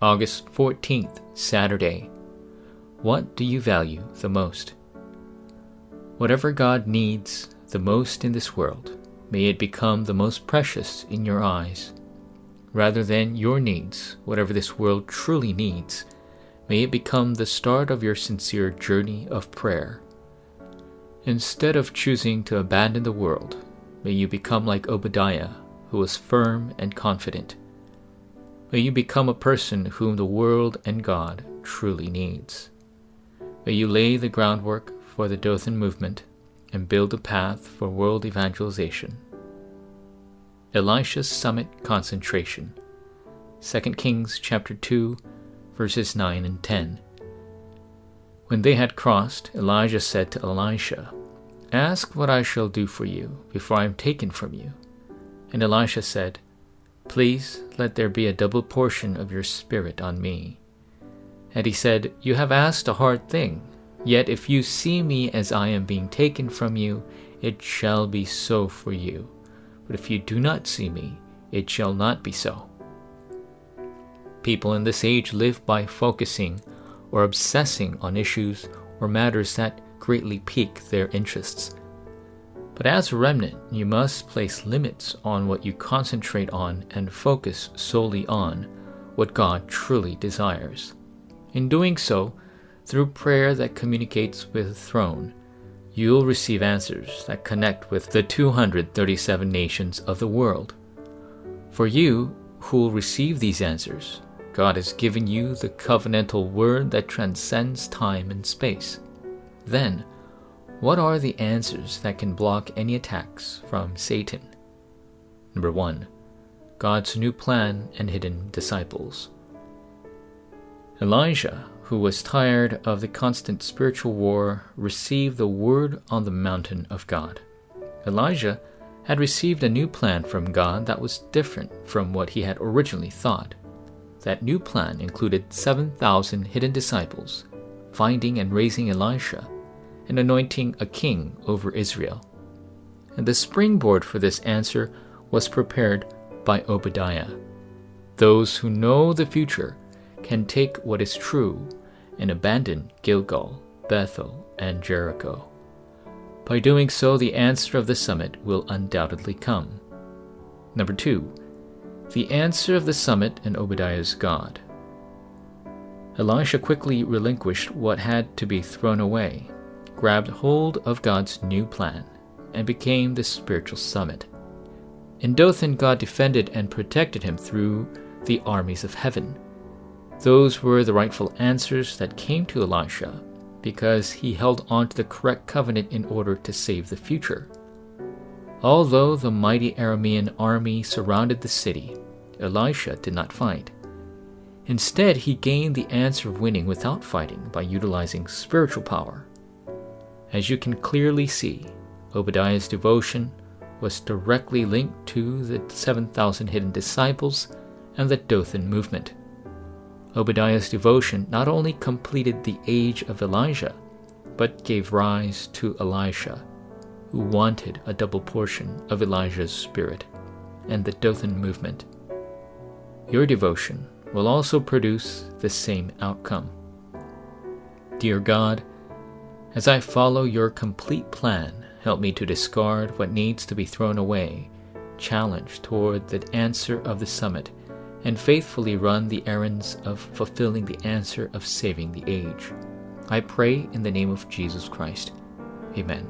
August 14th, Saturday. What do you value the most? Whatever God needs the most in this world, may it become the most precious in your eyes. Rather than your needs, whatever this world truly needs, may it become the start of your sincere journey of prayer. Instead of choosing to abandon the world, may you become like Obadiah, who was firm and confident. May you become a person whom the world and God truly needs. May you lay the groundwork for the Dothan movement and build a path for world evangelization. Elisha's Summit Concentration 2 Kings chapter 2 verses 9 and 10 When they had crossed, Elijah said to Elisha, Ask what I shall do for you before I am taken from you. And Elisha said, Please let there be a double portion of your spirit on me. And he said, You have asked a hard thing. Yet if you see me as I am being taken from you, it shall be so for you. But if you do not see me, it shall not be so. People in this age live by focusing or obsessing on issues or matters that greatly pique their interests. But as a remnant, you must place limits on what you concentrate on and focus solely on what God truly desires. In doing so, through prayer that communicates with the throne, you'll receive answers that connect with the 237 nations of the world. For you who will receive these answers, God has given you the covenantal word that transcends time and space. Then, what are the answers that can block any attacks from Satan? Number 1. God's new plan and hidden disciples. Elijah, who was tired of the constant spiritual war, received the word on the mountain of God. Elijah had received a new plan from God that was different from what he had originally thought. That new plan included 7,000 hidden disciples, finding and raising Elisha, and anointing a king over Israel. And the springboard for this answer was prepared by Obadiah. Those who know the future can take what is true and abandon Gilgal, Bethel, and Jericho. By doing so, the answer of the summit will undoubtedly come. Number two, the answer of the summit and Obadiah's God. Elisha quickly relinquished what had to be thrown away grabbed hold of God's new plan and became the spiritual summit. In Dothan, God defended and protected him through the armies of heaven. Those were the rightful answers that came to Elisha because he held on to the correct covenant in order to save the future. Although the mighty Aramean army surrounded the city, Elisha did not fight. Instead, he gained the answer of winning without fighting by utilizing spiritual power. As you can clearly see, Obadiah's devotion was directly linked to the 7,000 hidden disciples and the Dothan movement. Obadiah's devotion not only completed the age of Elijah, but gave rise to Elisha, who wanted a double portion of Elijah's spirit and the Dothan movement. Your devotion will also produce the same outcome. Dear God, as I follow your complete plan, help me to discard what needs to be thrown away, challenge toward the answer of the summit, and faithfully run the errands of fulfilling the answer of saving the age. I pray in the name of Jesus Christ. Amen.